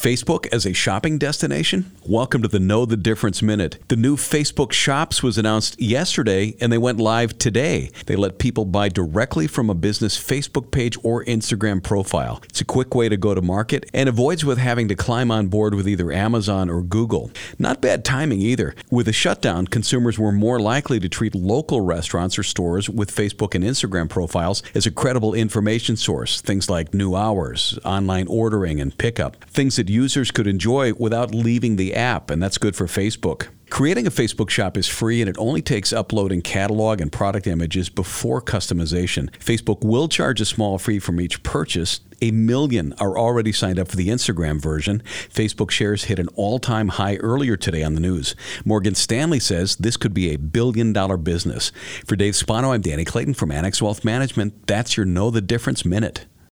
Facebook as a shopping destination? Welcome to the Know the Difference Minute. The new Facebook Shops was announced yesterday and they went live today. They let people buy directly from a business Facebook page or Instagram profile. It's a quick way to go to market and avoids with having to climb on board with either Amazon or Google. Not bad timing either. With a shutdown, consumers were more likely to treat local restaurants or stores with Facebook and Instagram profiles as a credible information source, things like new hours, online ordering, and pickup things that users could enjoy without leaving the app, and that's good for Facebook. Creating a Facebook shop is free and it only takes uploading catalog and product images before customization. Facebook will charge a small fee from each purchase. A million are already signed up for the Instagram version. Facebook shares hit an all time high earlier today on the news. Morgan Stanley says this could be a billion dollar business. For Dave Spano, I'm Danny Clayton from Annex Wealth Management. That's your Know the Difference Minute.